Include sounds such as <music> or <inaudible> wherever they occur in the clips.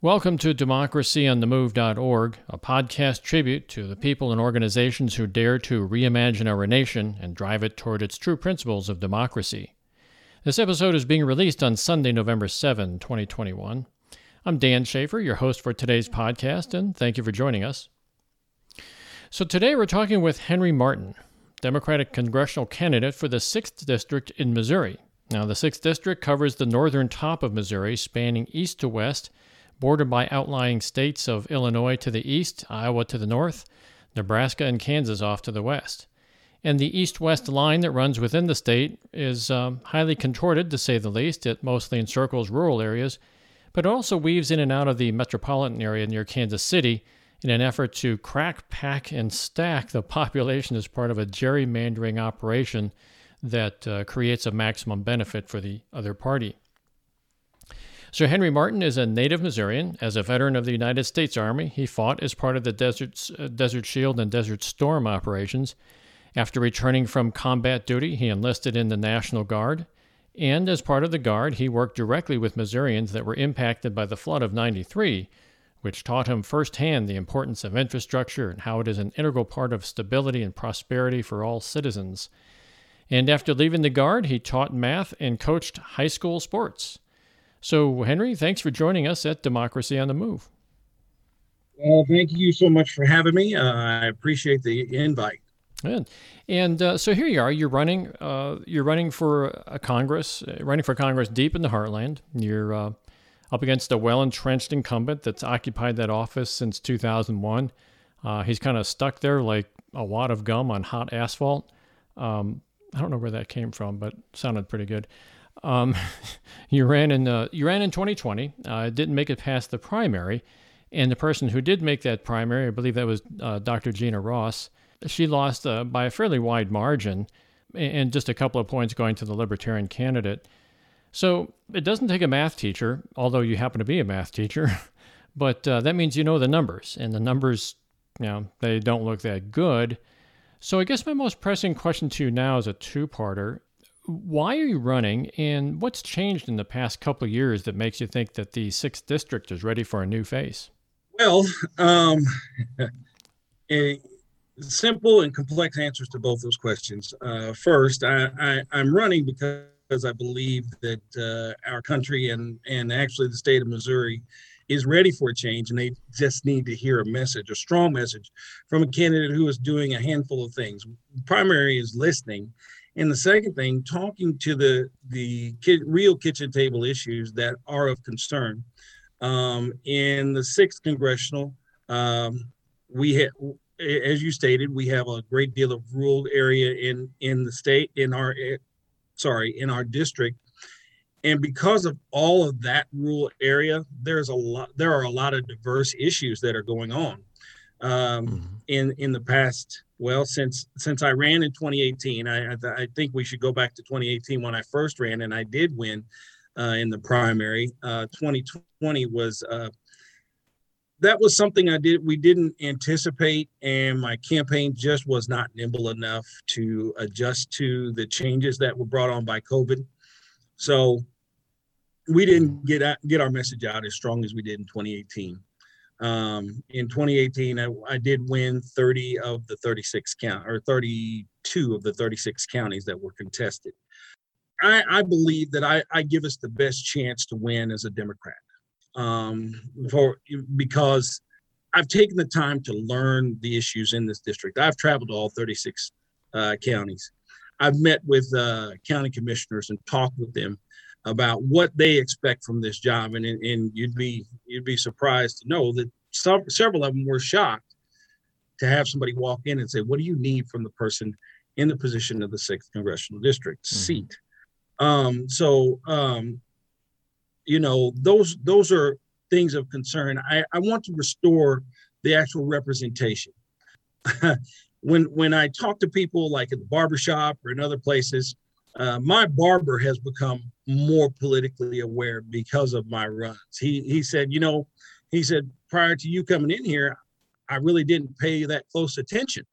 Welcome to democracyonthemove.org, a podcast tribute to the people and organizations who dare to reimagine our nation and drive it toward its true principles of democracy. This episode is being released on Sunday, November 7, 2021. I'm Dan Schaefer, your host for today's podcast, and thank you for joining us. So, today we're talking with Henry Martin, Democratic congressional candidate for the 6th District in Missouri. Now, the 6th District covers the northern top of Missouri, spanning east to west bordered by outlying states of Illinois to the east, Iowa to the north, Nebraska and Kansas off to the west. And the east west line that runs within the state is um, highly contorted, to say the least. It mostly encircles rural areas, but it also weaves in and out of the metropolitan area near Kansas City in an effort to crack, pack, and stack the <laughs> population as part of a gerrymandering operation that uh, creates a maximum benefit for the other party. Sir Henry Martin is a native Missourian. As a veteran of the United States Army, he fought as part of the Desert, uh, Desert Shield and Desert Storm operations. After returning from combat duty, he enlisted in the National Guard. And as part of the Guard, he worked directly with Missourians that were impacted by the flood of 93, which taught him firsthand the importance of infrastructure and how it is an integral part of stability and prosperity for all citizens. And after leaving the Guard, he taught math and coached high school sports. So, Henry, thanks for joining us at Democracy on the Move. Well, thank you so much for having me. Uh, I appreciate the invite. And, and uh, so here you are. You're running. Uh, you're running for a Congress. Uh, running for Congress deep in the heartland. You're uh, up against a well entrenched incumbent that's occupied that office since 2001. Uh, he's kind of stuck there like a wad of gum on hot asphalt. Um, I don't know where that came from, but sounded pretty good. Um, <laughs> you ran in uh, you ran in 2020. Uh, didn't make it past the primary, and the person who did make that primary, I believe that was uh, Dr. Gena Ross. She lost uh, by a fairly wide margin, and just a couple of points going to the Libertarian candidate. So it doesn't take a math teacher, although you happen to be a math teacher, <laughs> but uh, that means you know the numbers, and the numbers, you know, they don't look that good. So I guess my most pressing question to you now is a two-parter why are you running and what's changed in the past couple of years that makes you think that the sixth district is ready for a new face? Well um, <laughs> a simple and complex answers to both those questions. Uh, first I, am running because i believe that uh, our country and, and actually the state of missouri is ready for a change and they just need to hear a message a strong message from a candidate who is doing a handful of things. Primary is listening and the second thing, talking to the the ki- real kitchen table issues that are of concern. Um, in the sixth congressional, um, we have, as you stated, we have a great deal of rural area in in the state in our eh, sorry in our district and because of all of that rural area there's a lot there are a lot of diverse issues that are going on um, mm-hmm. in in the past well since since i ran in 2018 I, I, I think we should go back to 2018 when i first ran and i did win uh, in the primary. Uh, 2020 was uh, that was something i did we didn't anticipate and my campaign just was not nimble enough to adjust to the changes that were brought on by covid. So we didn't get get our message out as strong as we did in 2018 um, in 2018, I, I, did win 30 of the 36 count or 32 of the 36 counties that were contested. I, I believe that I, I, give us the best chance to win as a Democrat um, for because I've taken the time to learn the issues in this district. I've traveled to all 36 uh, counties. I've met with uh, county commissioners and talked with them about what they expect from this job, and and you'd be you'd be surprised to know that some several of them were shocked to have somebody walk in and say, "What do you need from the person in the position of the sixth congressional district mm-hmm. seat?" Um, so, um, you know, those those are things of concern. I, I want to restore the actual representation. <laughs> when when I talk to people like at the barbershop or in other places, uh, my barber has become more politically aware because of my runs. He he said, you know, he said prior to you coming in here, I really didn't pay that close attention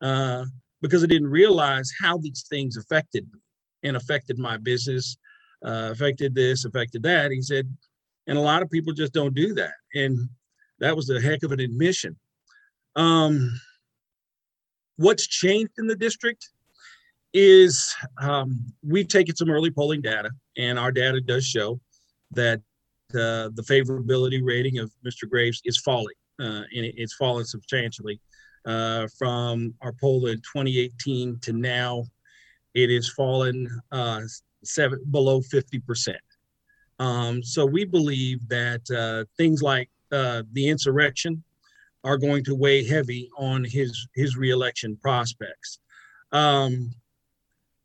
uh, because I didn't realize how these things affected me and affected my business, uh, affected this, affected that. He said, And a lot of people just don't do that. And that was a heck of an admission. Um, what's changed in the district is um, we've taken some early polling data, and our data does show that uh, the favorability rating of Mr. Graves is falling, uh, and it's fallen substantially uh, from our poll in 2018 to now. It is fallen uh, seven below 50 percent. Um, so we believe that uh, things like uh, the insurrection are going to weigh heavy on his his reelection prospects, um,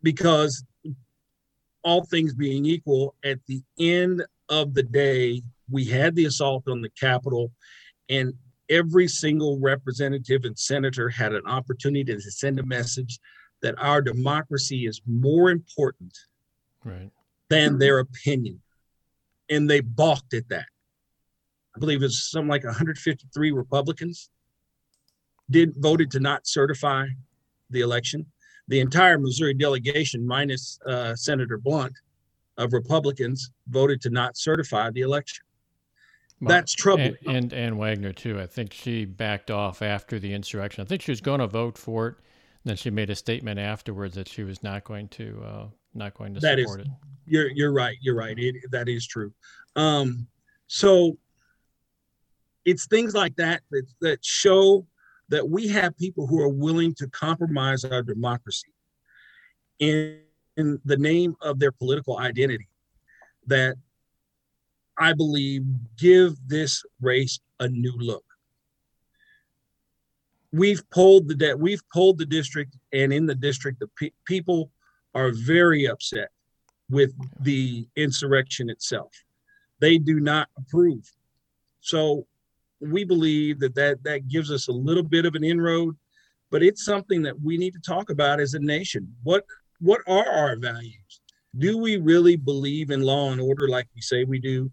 because all things being equal, at the end of the day, we had the assault on the Capitol, and every single representative and senator had an opportunity to send a message that our democracy is more important right. than their opinion. And they balked at that. I believe it's something like 153 Republicans did voted to not certify the election. The entire Missouri delegation, minus uh, Senator Blunt of Republicans, voted to not certify the election. That's troubling. And, and Ann Wagner too. I think she backed off after the insurrection. I think she was going to vote for it. Then she made a statement afterwards that she was not going to uh, not going to that support is, it. You're you're right. You're right. It, that is true. Um, so it's things like that that that show that we have people who are willing to compromise our democracy in, in the name of their political identity that I believe, give this race a new look. We've polled the de- we've polled the district, and in the district, the pe- people are very upset with the insurrection itself. They do not approve. So we believe that that, that gives us a little bit of an inroad, but it's something that we need to talk about as a nation. What what are our values? Do we really believe in law and order like we say we do?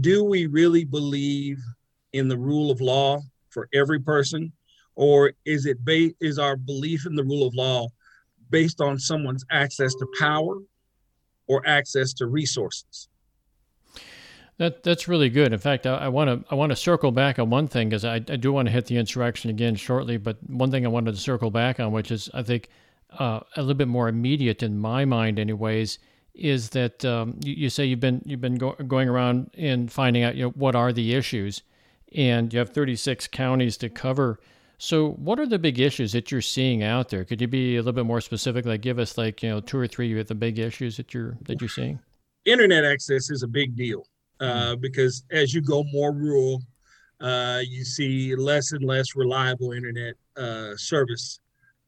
do we really believe in the rule of law for every person or is it ba- is our belief in the rule of law based on someone's access to power or access to resources that that's really good. In fact, I want to I want to circle back on one thing because I, I do want to hit the insurrection again shortly. But one thing I wanted to circle back on, which is I think uh, a little bit more immediate in my mind, anyways, is that um, you, you, say you've been you've been go- going around and finding out you know what are the issues, and you have 36 counties to cover. So, what are the big issues that you're seeing out there? Could you be a little bit more specific? Like, give us like you know two or three of the big issues that you're that you're seeing. Internet access is a big deal uh, because as you go more rural, uh, you see less and less reliable internet uh, service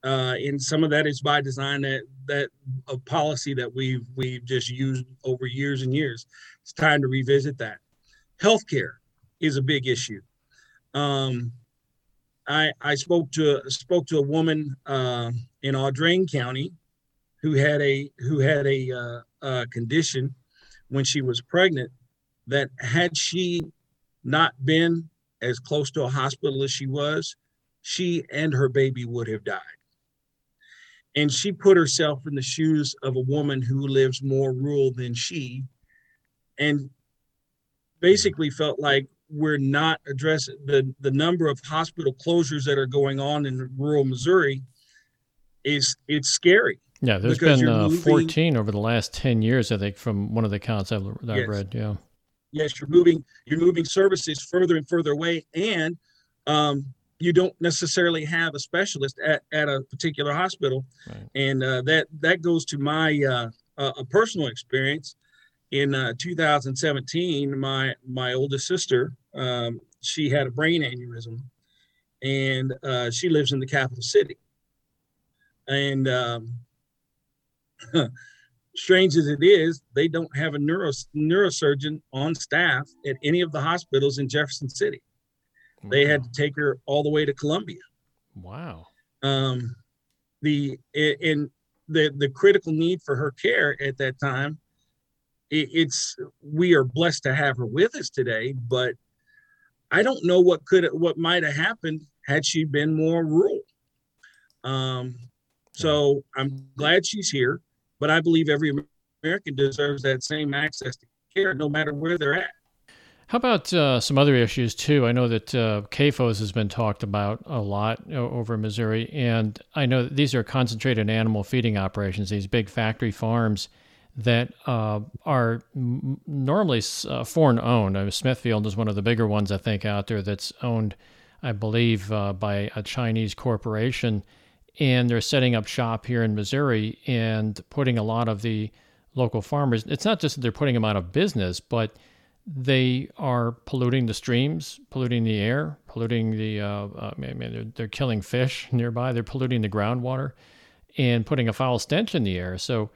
uh, and some of that is by design that that a policy that we've we've just used over years and years. It's time to revisit that. Healthcare is a big issue. Um, I I spoke to spoke to a woman uh, in Audrain County who had a who had a, a condition when she was pregnant that had she not been as close to a hospital as she was, she and her baby would have died and she put herself in the shoes of a woman who lives more rural than she and basically felt like we're not addressing the the number of hospital closures that are going on in rural Missouri is it's scary. Yeah, there's been uh, moving, 14 over the last 10 years, I think, from one of the accounts I've, I've yes. read. Yeah. Yes, you're moving you're moving services further and further away, and um, you don't necessarily have a specialist at, at a particular hospital. Right. and uh, that that goes to my uh, uh, a personal experience. In uh, 2017 my my oldest sister um, she had a brain aneurysm and uh, she lives in the capital city. And um, <laughs> strange as it is they don't have a neuro, neurosurgeon on staff at any of the hospitals in jefferson city they had to take her all the way to Columbia. Wow. Um, the in the the critical need for her care at that time, it, it's we are blessed to have her with us today, but I don't know what could what might have happened had she been more rural. Um, so I'm glad she's here, but I believe every American deserves that same access to care, no matter where they're at. How about uh, some other issues too? I know that uh, CAFOs has been talked about a lot over Missouri, and I know that these are concentrated animal feeding operations, these big factory farms that uh, are normally uh, foreign owned. Smithfield is one of the bigger ones I think out there that's owned, I believe, uh, by a Chinese corporation, and they're setting up shop here in Missouri and putting a lot of the local farmers. It's not just that they're putting them out of business, but they are polluting the streams, polluting the air, polluting the. Uh, uh, they're, they're killing fish <laughs> nearby. They're polluting the groundwater, and putting a foul stench in the air. So,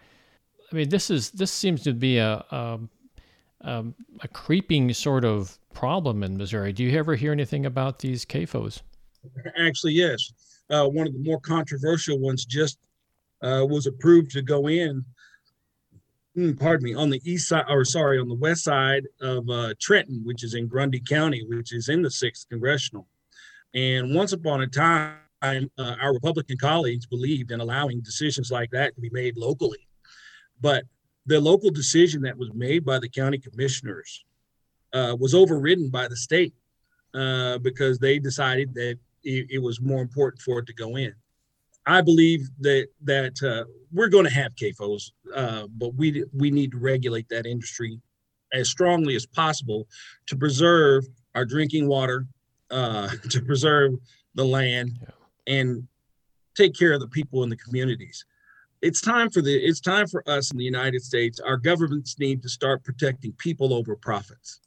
I mean, this is this seems to be a a, a, a creeping sort of problem in Missouri. Do you ever hear anything about these CAFOs? Actually, yes. Uh, one of the more controversial ones just uh, was approved to go in Hmm, pardon me, on the east side, or sorry, on the west side of uh, Trenton, which is in Grundy County, which is in the sixth congressional. And once upon a time, uh, our Republican colleagues believed in allowing decisions like that to be made locally. But the local decision that was made by the county commissioners uh, was overridden by the state uh, because they decided that it, it was more important for it to go in. I believe that that uh, we're going to have CAFOs, uh, but we we need to regulate that industry as strongly as possible to preserve our drinking water, uh, <laughs> to preserve the land, yeah. and take care of the people in the communities. It's time for the it's time for us in the United States. Our governments need to start protecting people over profits.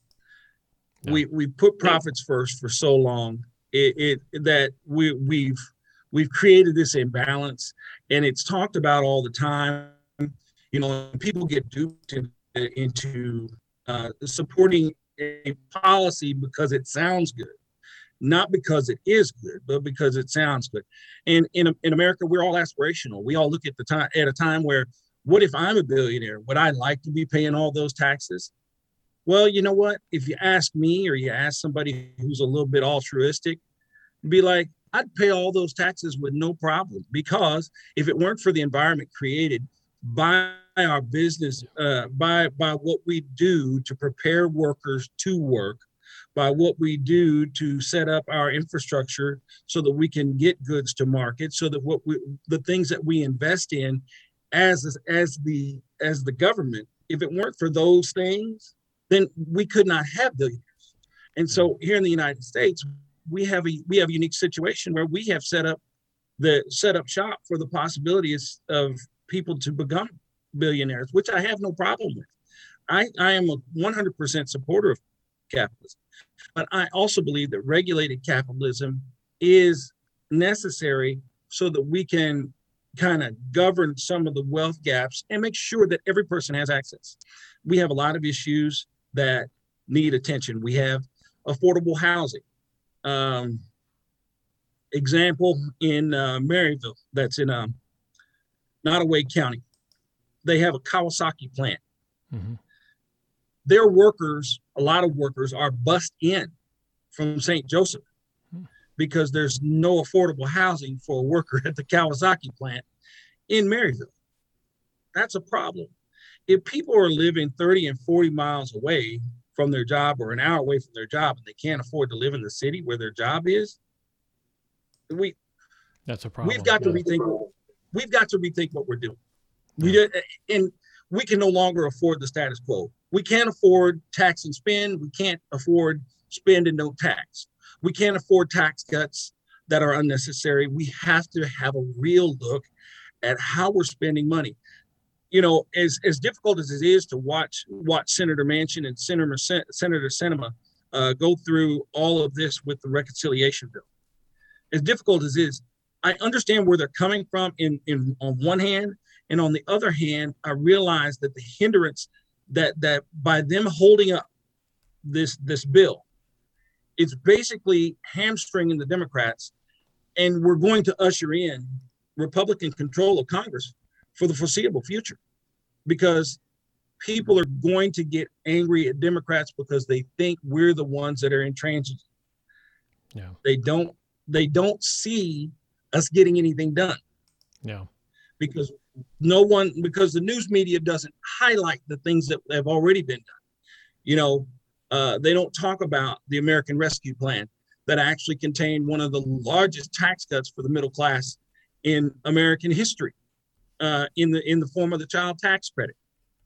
Yeah. We we put profits first for so long it, it that we we've we've created this imbalance and it's talked about all the time. You know people get duped into uh, supporting a policy because it sounds good not because it is good but because it sounds good. And in, in america we're all aspirational. We all look at the time at a time where what if i'm a billionaire? Would i like to be paying all those taxes well you know what? If you ask me or you ask somebody who's a little bit altruistic be like I'd pay all those taxes with no problem because if it weren't for the environment created by our business, uh, by by what we do to prepare workers to work, by what we do to set up our infrastructure so that we can get goods to market, so that what we the things that we invest in as as the as the government, if it weren't for those things, then we could not have billionaires. And so mm-hmm. here in the United States, we have a we have a unique situation where we have set up the set up shop for the possibilities of people to become billionaires, which I have no problem with. I, I am a 100% supporter of capitalism, but I also believe that regulated capitalism is necessary so that we can kind of govern some of the wealth gaps and make sure that every person has access. We have a lot of issues that need attention. We have affordable housing um, example in uh, Maryville, that's in um, Nodaway County. They have a Kawasaki plant. Mm-hmm. Their workers, a lot of workers, are bussed in from St. Joseph hmm. because there's no affordable housing for a worker <laughs> at the Kawasaki plant in Maryville. That's a problem. If people are living 30 and 40 miles away from their job or an hour away from their job and they can't afford to live in the city where their job is, we that's a problem. We've got yeah. to rethink. We've got to rethink what we're doing. We did, and we can no longer afford the status quo. We can't afford tax and spend. We can't afford spend and no tax. We can't afford tax cuts that are unnecessary. We have to have a real look at how we're spending money you know, as as difficult as it is to watch watch Senator Manchin and Senator Senator Sinema uh, go through all of this with the reconciliation bill, as difficult as it is, I understand where they're coming from. In in on one hand, and on the other hand, I realize that the hindrance that that by them holding up this this bill, it's basically hamstringing the Democrats, and we're going to usher in Republican control of Congress for the foreseeable future because people are going to get angry at Democrats because they think we're the ones that are intransigent. Yeah. They don't they don't see us getting anything done. Yeah. Because no one because the news media doesn't highlight the things that have already been done. You know, Uh, they don't talk about the American Rescue Plan that actually contained one of the largest tax cuts for the middle class in American history, uh, in the in the form of the child tax credit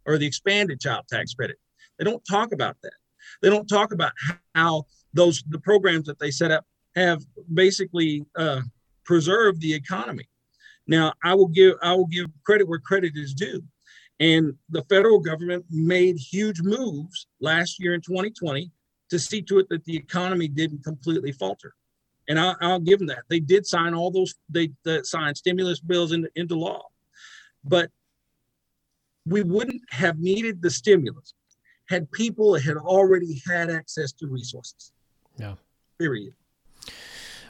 or the expanded child tax credit. They don't talk about that. They don't talk about how those the programs that they set up have basically uh, preserved the economy. Now, I will give I will give credit where credit is due. And the federal government made huge moves last year in 2020 to see to it that the economy didn't completely falter. And I'll, I'll give them that. They did sign all those, they, they signed stimulus bills into, into law. But we wouldn't have needed the stimulus had people had already had access to resources. Yeah. Period.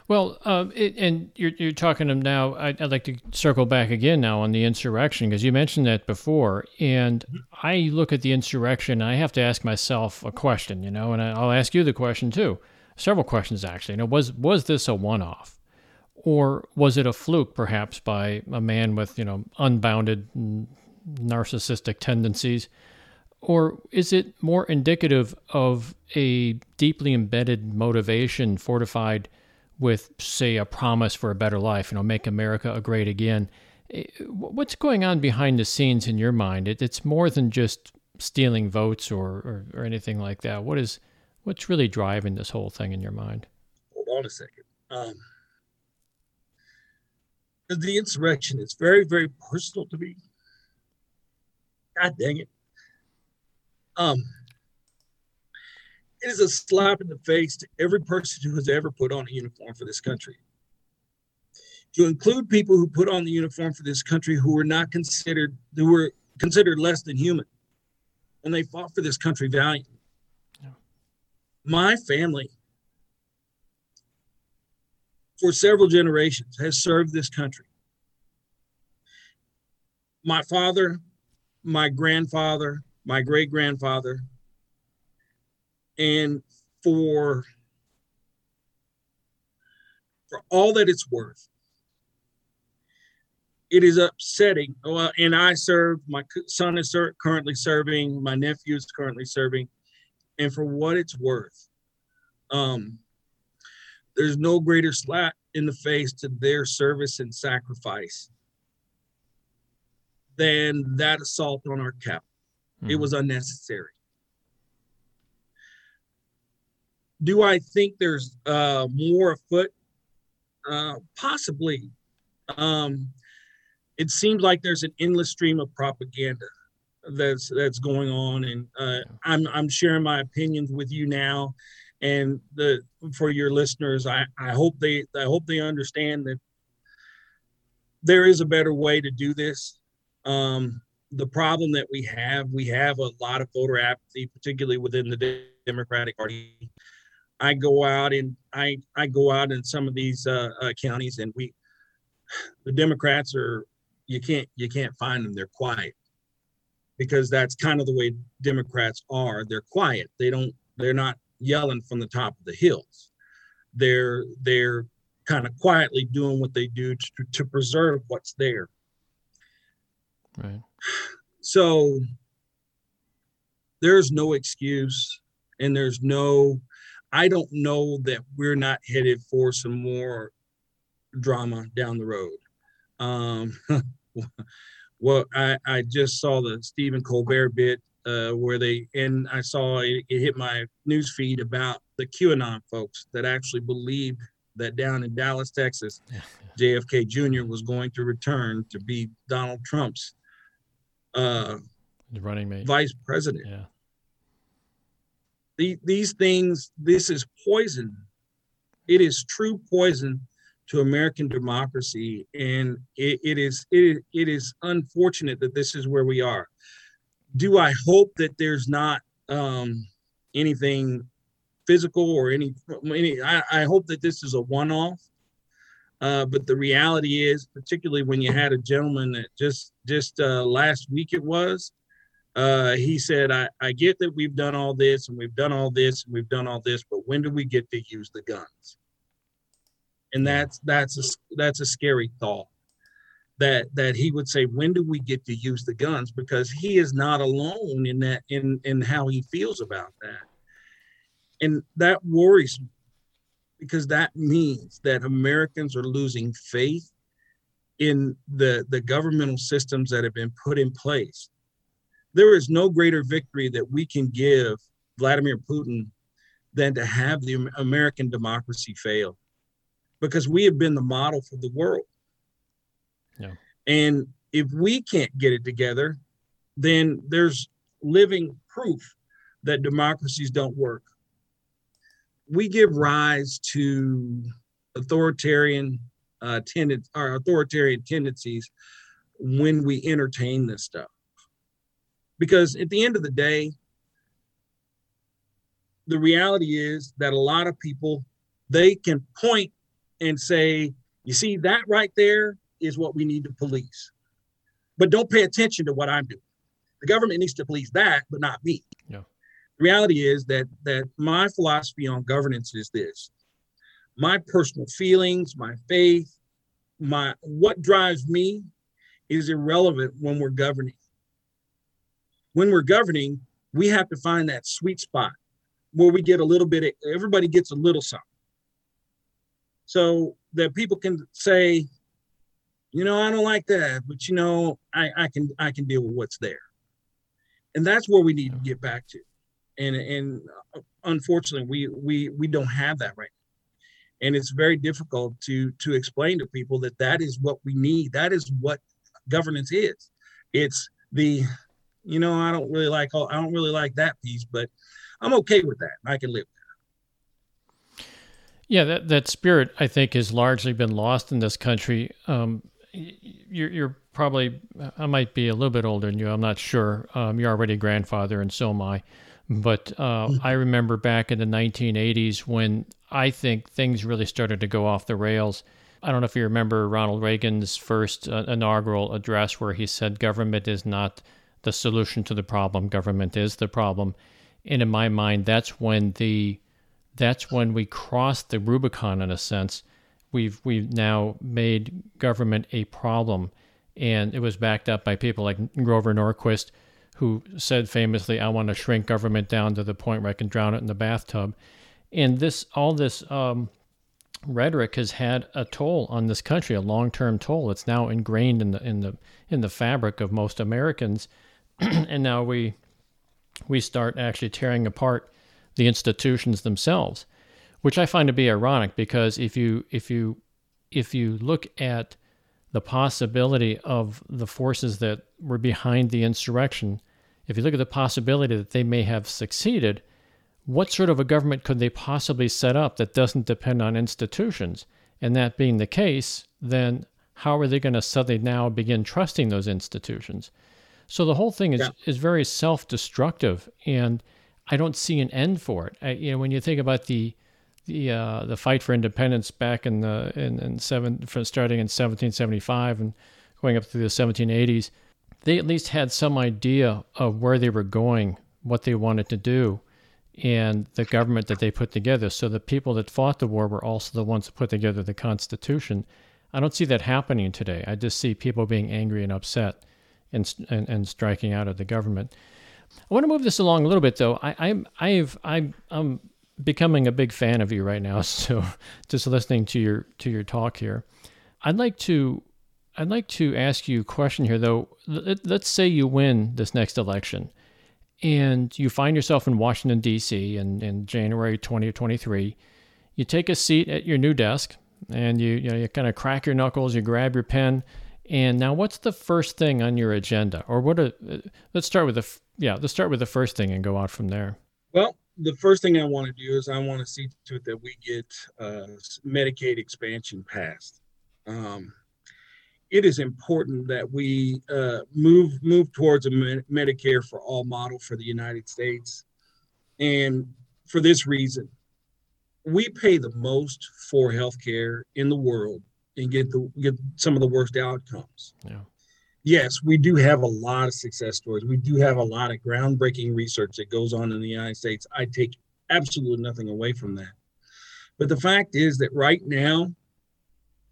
Well, uh, it, and you're, you're talking them now. I'd, I'd, like to circle back again now on the insurrection because you mentioned that before, and. I look at the insurrection. I have to ask myself a question, you know, and I'll ask you the question too. Several questions actually. You know, was was this a one-off, or was it a fluke, perhaps, by a man with you know unbounded narcissistic tendencies? Or is it more indicative of a deeply embedded motivation fortified with, say, a promise for a better life, you know, make America a great again. Eh, what's going on behind the scenes in your mind? It, it's more than just stealing votes or, or, or, anything like that. What is what's really driving this whole thing in your mind? Hold on a second. Um, the insurrection is very, very personal to me. God dang it. Um, it is a slap in the face to every person who has ever put on a uniform for this country. To include people who put on the uniform for this country who were not considered, who were considered less than human, and they fought for this country valiantly. Yeah. My family, for several generations, has served this country. My father, my grandfather, my great grandfather, and for for all that it's worth it is upsetting well and i serve my son is currently serving my nephew is currently serving and for what it's worth um there's no greater slap in the face to their service and sacrifice than that assault on our cap mm-hmm. it was unnecessary do I think there's uh, more afoot? Uh, possibly. Um, it seems like there's an endless stream of propaganda that's that's going on, and uh, I'm I'm sharing my opinions with you now, and the for your listeners, I I hope they I hope they understand that there is a better way to do this. Um, the problem that we have, we have a lot of voter apathy, particularly within the Democratic Party. I go out and I I go out in some of these uh, uh, counties and we the Democrats are you can't you can't find them they're quiet because that's kind of the way Democrats are they're quiet they don't they're not yelling from the top of the hills. They're they're kind of quietly doing what they do to, to preserve what's there. Right. So there's no excuse and there's no I don't know that we're not headed for some more drama down the road. Um, <laughs> well, I, I just saw the Stephen Colbert bit uh, where they, and I saw it, it hit my news feed about the QAnon folks that actually believed that down in Dallas, Texas, <laughs> JFK Jr. was going to return to be Donald Trump's uh, running mate, vice president. Yeah the, these things, this is poison. It is true poison to American democracy, and it, it is it, it is unfortunate that this is where we are. Do I hope that there's not um, anything physical or any any? I, I hope that this is a one-off. Uh, but the reality is, particularly when you had a gentleman that just just uh, last week it was uh, he said, I, I get that we've done all this and we've done all this and we've done all this, but when do we get to use the guns? And that's that's a that's a scary thought. That that he would say, when do we get to use the guns? Because he is not alone in that in in how he feels about that. And that worries me because that means that Americans are losing faith in the, the governmental systems that have been put in place. There is no greater victory that we can give Vladimir Putin than to have the American democracy fail because we have been the model for the world. Yeah. And if we can't get it together, then there's living proof that democracies don't work. We give rise to authoritarian uh, tended, or authoritarian tendencies when we entertain this stuff. Because at the end of the day, the reality is that a lot of people they can point and say, you see, that right there is what we need to police. But don't pay attention to what I'm doing. The government needs to police that, but not me. Yeah. The reality is that that my philosophy on governance is this. My personal feelings, my faith, my what drives me is irrelevant when we're governing. When we're governing, we have to find that sweet spot where we get a little bit, of, everybody gets a little something. So that people can say, you know, I don't like that, but you know, I, I can I can deal with what's there. And that's where we need to get back to. And and uh, unfortunately, we we we don't have that right now. And it's very difficult to to explain to people that that is what we need. That is what governance is. It's the, you know, I don't really like I don't really like that piece, but I'm okay with that. I can live. Yeah, that Yeah, that spirit I think has largely been lost in this country. Um, you're, you're, probably I might be a little bit older than you. I'm not sure. Um, you're already a grandfather, and so am I. But uh, mm. I remember back in the 1980s when I think things really started to go off the rails. I don't know if you remember Ronald Reagan's first uh, inaugural address where he said, "Government is not the solution to the problem. Government is the problem." And in my mind, that's when the that's when we crossed the Rubicon in a sense. We've we've now made government a problem, and it was backed up by people like Grover Norquist, who said famously, "I want to shrink government down to the point where I can drown it in the bathtub." And this all this um, rhetoric has had a toll on this country, a long-term toll. It's now ingrained in the in the in the fabric of most Americans, <clears throat> and now we we start actually tearing apart the institutions themselves, which I find to be ironic because if you if you if you look at the possibility of the forces that were behind the insurrection, if you look at the possibility that they may have succeeded, what sort of a government could they possibly set up that doesn't depend on institutions? And that being the case, then how are they going to suddenly now begin trusting those institutions? So the whole thing is yeah. is very self destructive, and I don't see an end for it. I, you know, when you think about the the uh, the fight for independence back in the in, in seven starting in 1775 and going up through the 1780s, they at least had some idea of where they were going, what they wanted to do, and the government that they put together. So the people that fought the war were also the ones that put together the Constitution. I don't see that happening today. I just see people being angry and upset and, and, and striking out at the government. I want to move this along a little bit, though. I, I'm I've I, I'm becoming a big fan of you right now. <laughs> So just listening to your to your talk here, I'd like to I'd like to ask you a question here, though. Let's say you win this next election, and you find yourself in Washington D.C. in, in January 2023. You take a seat at your new desk, and you you, know, you kind of crack your knuckles, you grab your pen, and now, what's the first thing on your agenda, or what? A, uh, let's start with the yeah. Let's start with the first thing and go out from there. Well, the first thing I want to do is I want to see to it that we get uh, Medicaid expansion passed. Um, it is important that we uh, move move towards a Medicare for all model for the United States, and for this reason, we pay the most for healthcare in the world and get the get some of the worst outcomes. Yeah. Yes, we do have a lot of success stories. We do have a lot of groundbreaking research that goes on in the United States. I take absolutely nothing away from that. But the fact is that right now,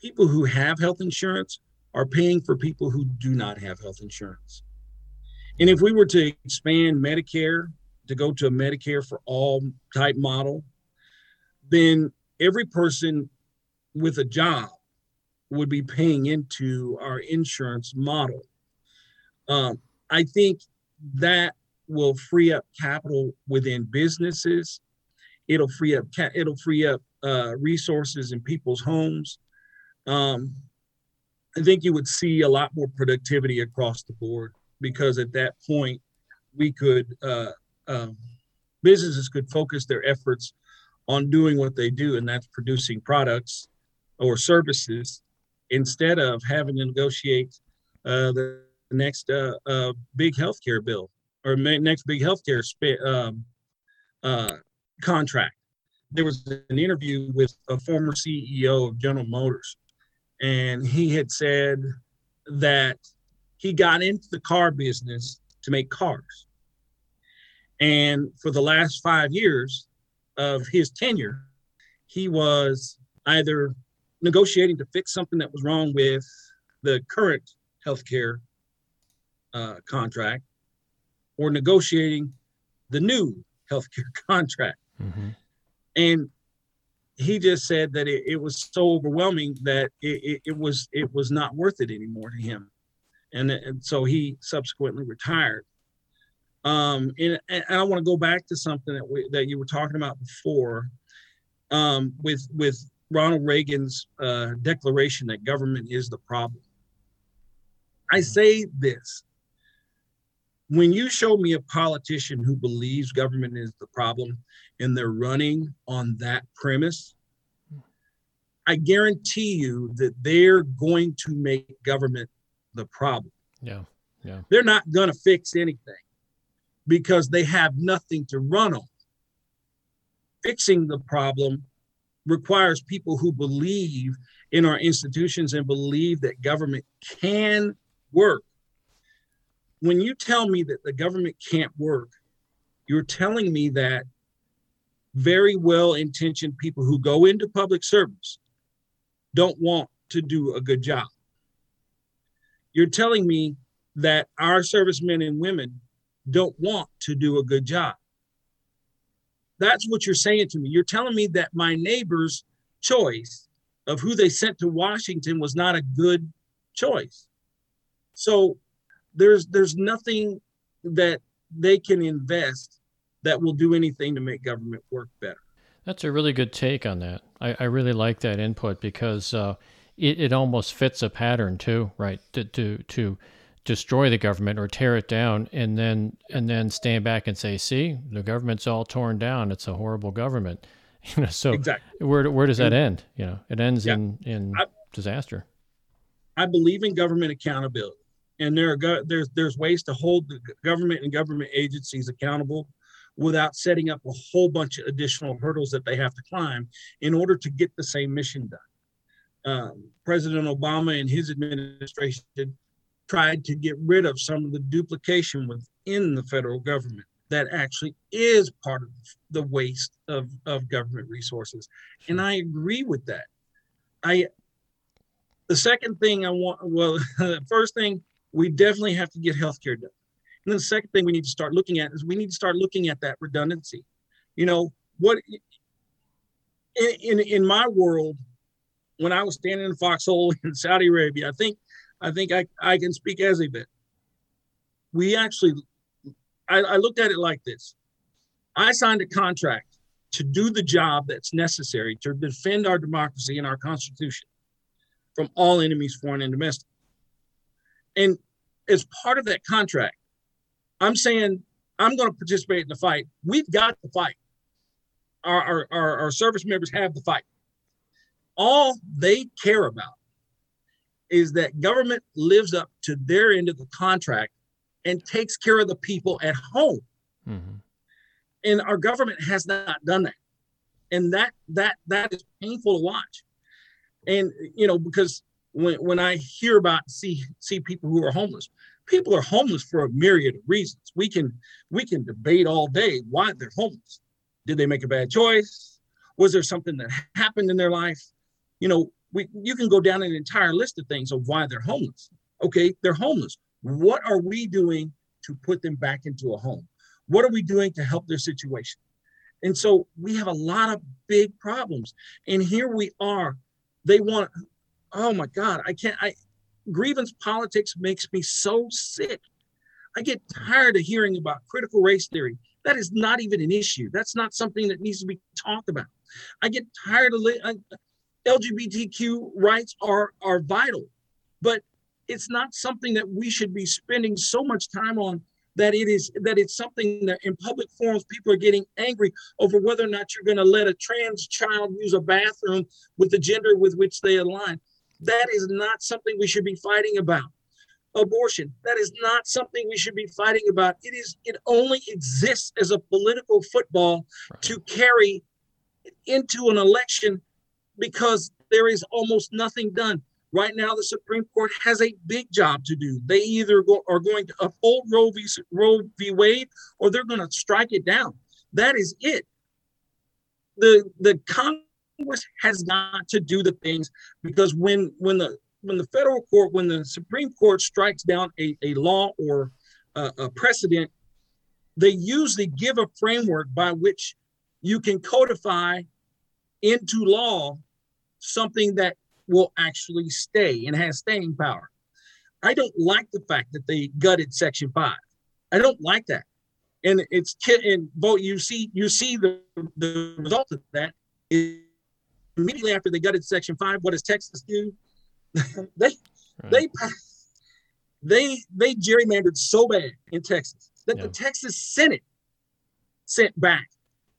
people who have health insurance are paying for people who do not have health insurance. And if we were to expand Medicare, to go to a Medicare for all type model, then every person with a job would be paying into our insurance model. Um, I think that will free up capital within businesses. It'll free up it'll free up uh, resources in people's homes. Um, I think you would see a lot more productivity across the board because at that point we could uh, um, businesses could focus their efforts on doing what they do, and that's producing products or services instead of having to negotiate uh, the next uh, uh, big healthcare bill or next big healthcare sp- um, uh, contract. There was an interview with a former CEO of General Motors, and he had said that he got into the car business to make cars. And for the last five years of his tenure, he was either negotiating to fix something that was wrong with the current healthcare uh, contract or negotiating the new healthcare <laughs> contract. Mm-hmm. And he just said that it, it was so overwhelming that it, it, it, was it was not worth it anymore to him, and, and so he subsequently retired. Um, and, and I want to go back to something that we, that you were talking about before, um, with with Ronald Reagan's uh, declaration that government is the problem. I say this when you show me a politician who believes government is the problem and they're running on that premise, I guarantee you that they're going to make government the problem. Yeah. Yeah. They're not going to fix anything because they have nothing to run on. Fixing the problem requires people who believe in our institutions and believe that government can work when you tell me that the government can't work, you're telling me that very well intentioned people who go into public service don't want to do a good job. You're telling me that our servicemen and women don't want to do a good job. That's what you're saying to me. You're telling me that my neighbor's choice of who they sent to Washington was not a good choice. So there's there's nothing that they can invest that will do anything to make government work better. That's a really good take on that. I, I really like that input because uh, it, it almost fits a pattern too, right? To, to to destroy the government or tear it down, and then and then stand back and say, "See, the government's all torn down. It's a horrible government." <laughs> You know, so exactly. where where does that end? You know, it ends yeah. in in I, disaster. I believe in government accountability and there are go- there's there's ways to hold the government and government agencies accountable without setting up a whole bunch of additional hurdles that they have to climb in order to get the same mission done. Um, President Obama and his administration tried to get rid of some of the duplication within the federal government that actually is part of the waste of, of government resources. And I agree with that. I the second thing I want well, the <laughs> first thing we definitely have to get healthcare done. And then the second thing we need to start looking at is we need to start looking at that redundancy. You know, what in, in, in my world, when I was standing in the foxhole <laughs> in Saudi Arabia, I think I think I, I can speak as a vet. We actually I, I looked at it like this. I signed a contract to do the job that's necessary to defend our democracy and our constitution from all enemies, foreign and domestic. And as part of that contract, I'm saying I'm going to participate in the fight. We've got the fight. Our, our, our, our service members have the fight. All they care about is that government lives up to their end of the contract and takes care of the people at home. Mm-hmm. And our government has not done that. And that that that is painful to watch. And you know, because when when I hear about see see people who are homeless, people are homeless for a myriad of reasons. We can we can debate all day why they're homeless. Did they make a bad choice? Was there something that happened in their life? You know, we you can go down an entire list of things of why they're homeless. Okay, they're homeless. What are we doing to put them back into a home? What are we doing to help their situation? And so we have a lot of big problems. And here we are. They want, oh my God, I can't, I, grievance politics makes me so sick. I get tired of hearing about critical race theory. That is not even an issue. That's not something that needs to be talked about. I get tired of LGBTQ rights are are vital, but it's not something that we should be spending so much time on that it is that it's something that in public forums people are getting angry over whether or not you're going to let a trans child use a bathroom with the gender with which they align. That is not something we should be fighting about. Abortion that is not something we should be fighting about. It is it only exists as a political football to carry into an election because there is almost nothing done Right now, the Supreme Court has a big job to do. They either go, are going to uphold Roe v. Roe v. Wade or they're going to strike it down. That is it. The the Congress has got to do the things because when when the when the federal court when the Supreme Court strikes down a, a law or a, a precedent, they usually give a framework by which you can codify into law something that will actually stay and has staying power. I don't like the fact that they gutted Section Five. I don't like that, and it's and vote. You see, you see the the result of that is immediately after they gutted Section Five. What does Texas do? <laughs> they right. they they they gerrymandered so bad in Texas that yeah. the Texas Senate sent back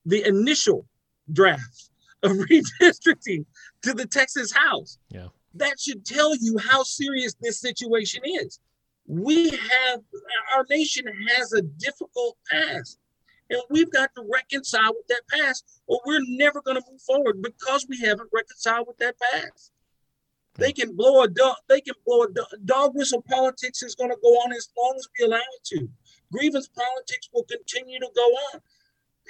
the initial draft of <laughs> redistricting to the Texas House. Yeah. That should tell you how serious this situation is. We have, our nation has a difficult past, and we've got to reconcile with that past, or we're never going to move forward because we haven't reconciled with that past. They can blow a dog. They can blow a dog, dog whistle. Politics is going to go on as long as we allow it to. Grievance politics will continue to go on.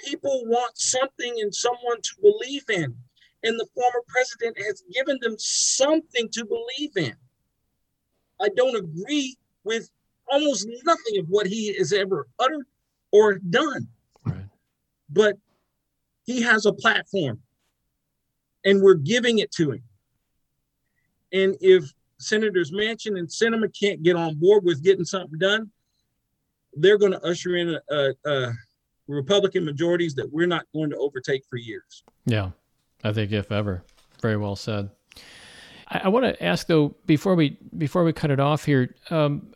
People want something and someone to believe in and the former president has given them something to believe in. I don't agree with almost nothing of what he has ever uttered or done. Right. But he has a platform and we're giving it to him. And if Senators Manchin and Sinema can't get on board with getting something done, they're going to usher in a, a, a Republican majorities that we're not going to overtake for years. Yeah. I think if ever. Very well said. I, I want to ask though before we before we cut it off here, um,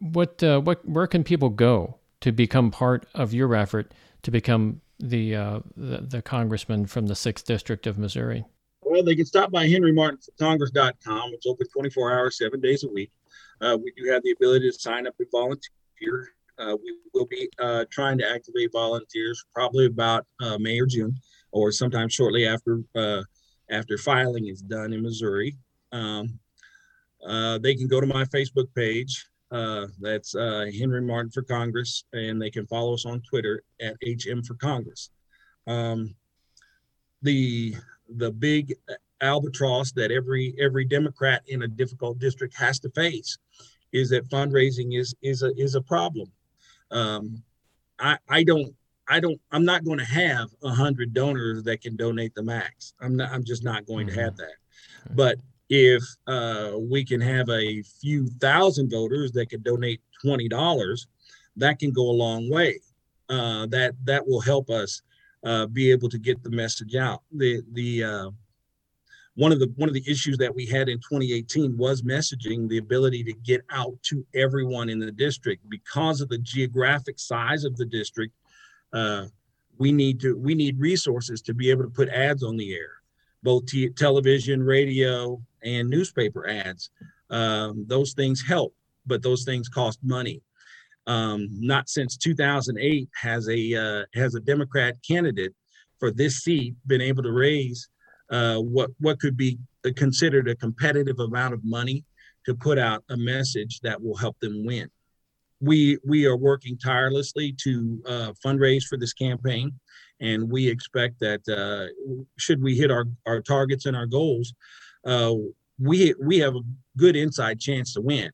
what uh, what where can people go to become part of your effort to become the, uh, the, the congressman from the sixth district of Missouri? Well, they can stop by henrymartincongress.com. It's open 24 hours, seven days a week. Uh, we do have the ability to sign up and volunteer. Uh, we will be uh, trying to activate volunteers probably about uh, May or June or sometimes shortly after uh, after filing is done in Missouri. Um, uh, they can go to my Facebook page. Uh, that's Henry Martin for Congress, and they can follow us on Twitter at HM for Congress. Um, the the big albatross that every every Democrat in a difficult district has to face is that fundraising is is a is a problem. Um, I I don't I don't I'm not going to have a hundred donors that can donate the max. I'm not I'm just not going mm-hmm. to have that. But if uh, we can have a few thousand voters that can donate twenty dollars, that can go a long way. Uh, that that will help us uh, be able to get the message out. The the uh, one of the one of the issues that we had in 2018 was messaging, the ability to get out to everyone in the district because of the geographic size of the district uh, we need to we need resources to be able to put ads on the air, both t- television, radio, and newspaper ads. Um, those things help, but those things cost money. Um, not since 2008 has a uh, has a Democrat candidate for this seat been able to raise uh, what what could be considered a competitive amount of money to put out a message that will help them win we we are working tirelessly to uh, fundraise for this campaign, and we expect that uh, should we hit our, our targets and our goals, uh, we we have a good inside chance to win.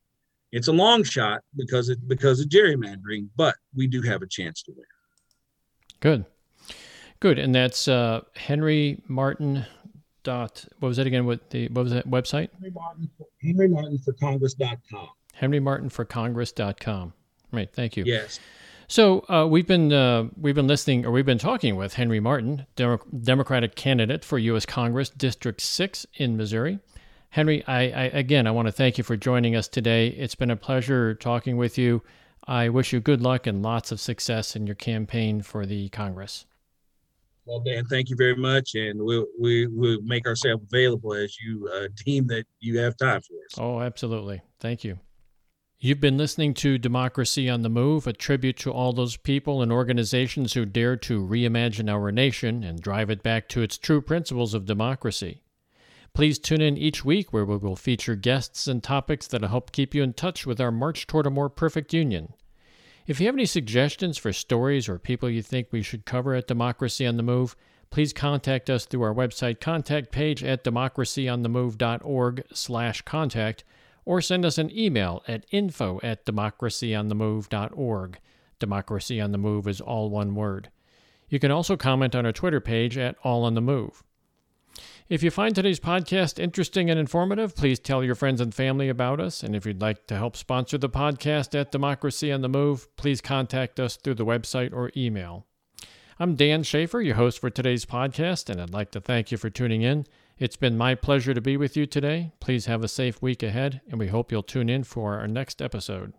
It's a long shot because it because of gerrymandering, but we do have a chance to win. Good, good, and that's uh, Henry Martin. Dot what was that again? What the what was that website? Henry Martin, Henry Martin for Congress.com. Henry Martin for Congress.com. Right. Thank you. Yes. So uh, we've been uh, we've been listening or we've been talking with Henry Martin, Demo- Democratic candidate for U.S. Congress District Six in Missouri. Henry, I, I again I want to thank you for joining us today. It's been a pleasure talking with you. I wish you good luck and lots of success in your campaign for the Congress. Well, Dan, thank you very much, and we'll we will make ourselves available as you uh, deem that you have time for us. Oh, absolutely. Thank you. You've been listening to Democracy on the Move, a tribute to all those people and organizations who dare to reimagine our nation and drive it back to its true principles of democracy. Please tune in each week where we will feature guests and topics that will help keep you in touch with our march toward a more perfect union. If you have any suggestions for stories or people you think we should cover at Democracy on the Move, please contact us through our website contact page at democracyonthemove.org slash contact or send us an email at info at democracyonthemove.org. Democracy on the Move is all one word. You can also comment on our Twitter page at All on the Move. If you find today's podcast interesting and informative, please tell your friends and family about us. And if you'd like to help sponsor the podcast at Democracy on the Move, please contact us through the website or email. I'm Dan Schaefer, your host for today's podcast, and I'd like to thank you for tuning in. It's been my pleasure to be with you today. Please have a safe week ahead, and we hope you'll tune in for our next episode.